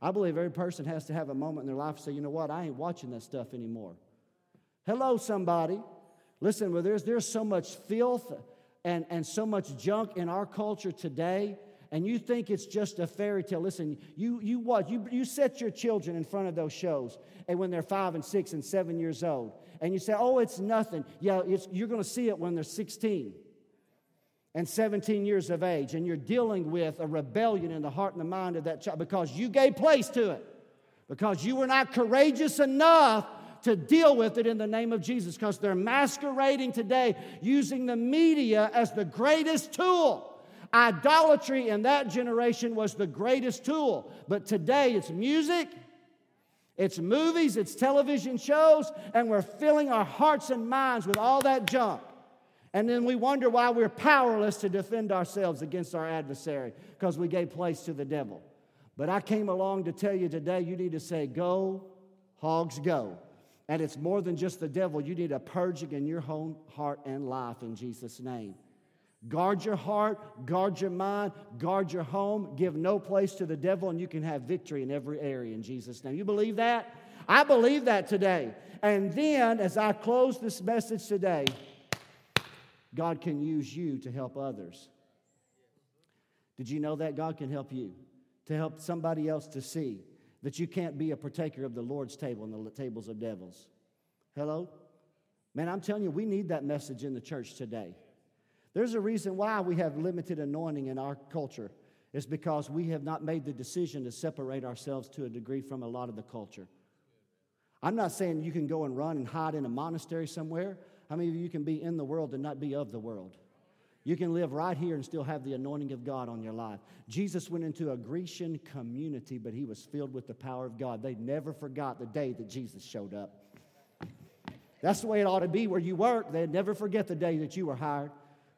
A: I believe every person has to have a moment in their life to say, you know what, I ain't watching that stuff anymore. Hello, somebody. Listen, well, there's, there's so much filth and, and so much junk in our culture today, and you think it's just a fairy tale. Listen, you, you what? You, you set your children in front of those shows, and when they're five and six and seven years old, and you say, oh, it's nothing. Yeah, it's, you're going to see it when they're 16 and 17 years of age, and you're dealing with a rebellion in the heart and the mind of that child because you gave place to it, because you were not courageous enough to deal with it in the name of Jesus, because they're masquerading today using the media as the greatest tool. Idolatry in that generation was the greatest tool, but today it's music. It's movies, it's television shows, and we're filling our hearts and minds with all that junk. And then we wonder why we're powerless to defend ourselves against our adversary because we gave place to the devil. But I came along to tell you today you need to say, Go, hogs, go. And it's more than just the devil. You need a purging in your own heart and life in Jesus' name. Guard your heart, guard your mind, guard your home, give no place to the devil, and you can have victory in every area in Jesus' name. You believe that? I believe that today. And then, as I close this message today, God can use you to help others. Did you know that? God can help you to help somebody else to see that you can't be a partaker of the Lord's table and the tables of devils. Hello? Man, I'm telling you, we need that message in the church today. There's a reason why we have limited anointing in our culture. It's because we have not made the decision to separate ourselves to a degree from a lot of the culture. I'm not saying you can go and run and hide in a monastery somewhere. How many of you can be in the world and not be of the world? You can live right here and still have the anointing of God on your life. Jesus went into a Grecian community, but he was filled with the power of God. They never forgot the day that Jesus showed up. That's the way it ought to be where you work. They'd never forget the day that you were hired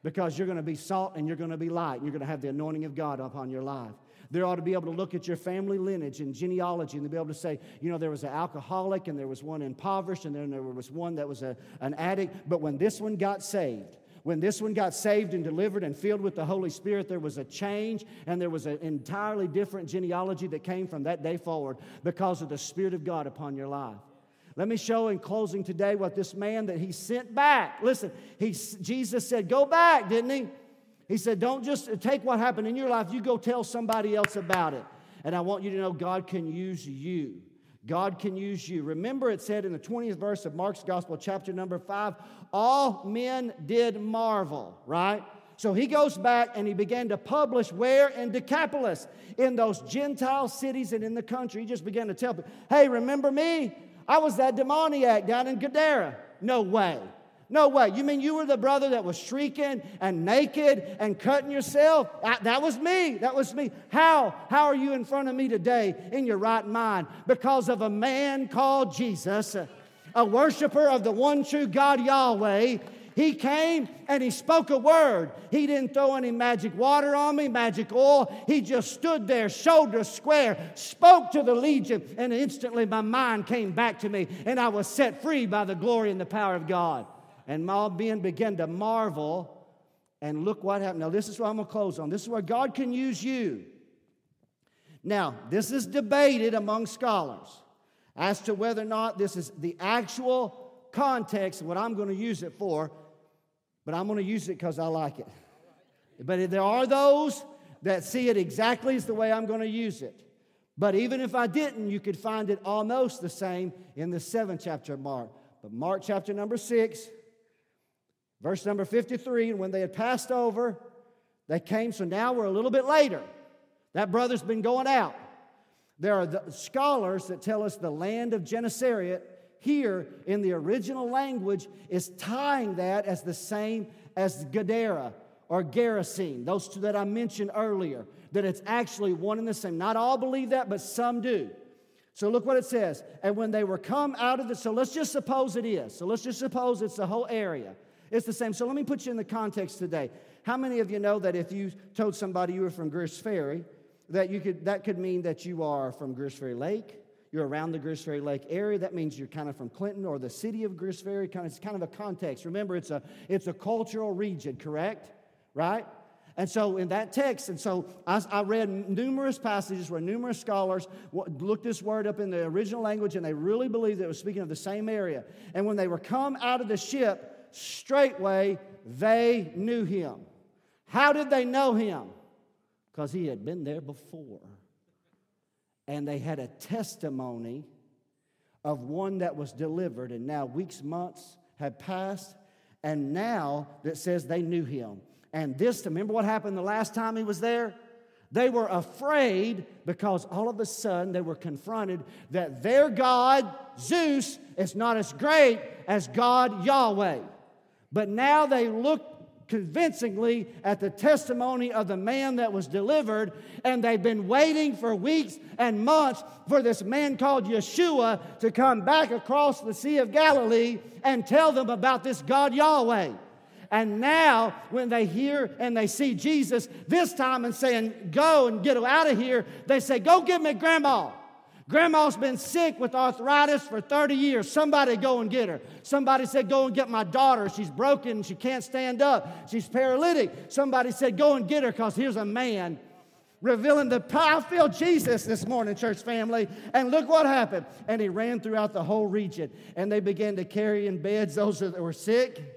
A: because you're going to be salt and you're going to be light. And you're going to have the anointing of God upon your life. They ought to be able to look at your family lineage and genealogy and be able to say, you know, there was an alcoholic and there was one impoverished and then there was one that was a, an addict. But when this one got saved, when this one got saved and delivered and filled with the Holy Spirit, there was a change and there was an entirely different genealogy that came from that day forward because of the Spirit of God upon your life. Let me show in closing today what this man that he sent back. Listen, he, Jesus said, Go back, didn't he? He said, Don't just take what happened in your life, you go tell somebody else about it. And I want you to know God can use you. God can use you. Remember, it said in the 20th verse of Mark's Gospel, chapter number five, all men did marvel, right? So he goes back and he began to publish where? In Decapolis, in those Gentile cities and in the country. He just began to tell people, hey, remember me? I was that demoniac down in Gadara. No way. No way. You mean you were the brother that was shrieking and naked and cutting yourself? I, that was me. That was me. How? How are you in front of me today in your right mind? Because of a man called Jesus, a worshiper of the one true God Yahweh. He came and he spoke a word. He didn't throw any magic water on me, magic oil. He just stood there, shoulder square, spoke to the legion, and instantly my mind came back to me, and I was set free by the glory and the power of God. And being began to marvel. And look what happened. Now, this is what I'm going to close on. This is where God can use you. Now, this is debated among scholars as to whether or not this is the actual context what I'm going to use it for, but I'm going to use it because I like it. But there are those that see it exactly as the way I'm going to use it. But even if I didn't, you could find it almost the same in the seventh chapter of Mark. But Mark chapter number six, Verse number 53 and when they had passed over, they came. So now we're a little bit later. That brother's been going out. There are the scholars that tell us the land of Gennesaret here in the original language is tying that as the same as Gadara or Gerasene, those two that I mentioned earlier, that it's actually one and the same. Not all believe that, but some do. So look what it says. And when they were come out of the, so let's just suppose it is. So let's just suppose it's the whole area. It's the same. So let me put you in the context today. How many of you know that if you told somebody you were from Greers Ferry, that you could that could mean that you are from Greers Ferry Lake, you're around the Greers Ferry Lake area. That means you're kind of from Clinton or the city of Greers Ferry. Kind of, it's kind of a context. Remember, it's a it's a cultural region, correct? Right? And so, in that text, and so I, I, read numerous passages where numerous scholars looked this word up in the original language and they really believed that it was speaking of the same area. And when they were come out of the ship, straightway they knew him. How did they know him? Because he had been there before. And they had a testimony of one that was delivered, and now weeks, months had passed, and now that says they knew him. And this, remember what happened the last time he was there? They were afraid because all of a sudden they were confronted that their God, Zeus, is not as great as God Yahweh. But now they look convincingly at the testimony of the man that was delivered, and they've been waiting for weeks and months for this man called Yeshua to come back across the Sea of Galilee and tell them about this God Yahweh. And now, when they hear and they see Jesus this time and saying, Go and get out of here, they say, Go get me grandma. Grandma's been sick with arthritis for 30 years. Somebody go and get her. Somebody said, Go and get my daughter. She's broken. She can't stand up. She's paralytic. Somebody said, Go and get her because here's a man revealing the power. I feel Jesus this morning, church family. And look what happened. And he ran throughout the whole region. And they began to carry in beds those that were sick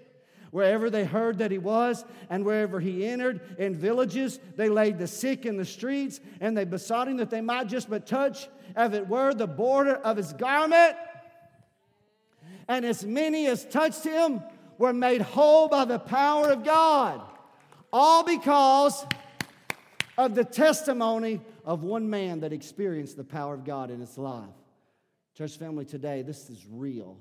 A: wherever they heard that he was, and wherever he entered in villages, they laid the sick in the streets, and they besought him that they might just but touch as it were, the border of his garment. And as many as touched him were made whole by the power of God. All because of the testimony of one man that experienced the power of God in his life. Church family, today, this is real.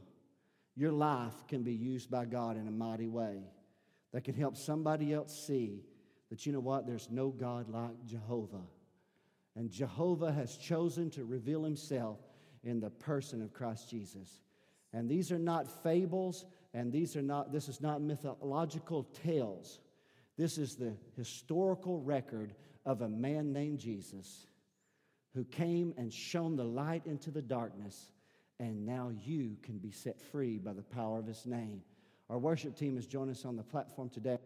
A: Your life can be used by God in a mighty way that can help somebody else see that, you know what, there's no God like Jehovah. And Jehovah has chosen to reveal himself in the person of Christ Jesus. And these are not fables, and these are not, this is not mythological tales. This is the historical record of a man named Jesus who came and shone the light into the darkness, and now you can be set free by the power of his name. Our worship team has joined us on the platform today.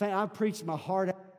A: I preached my heart out.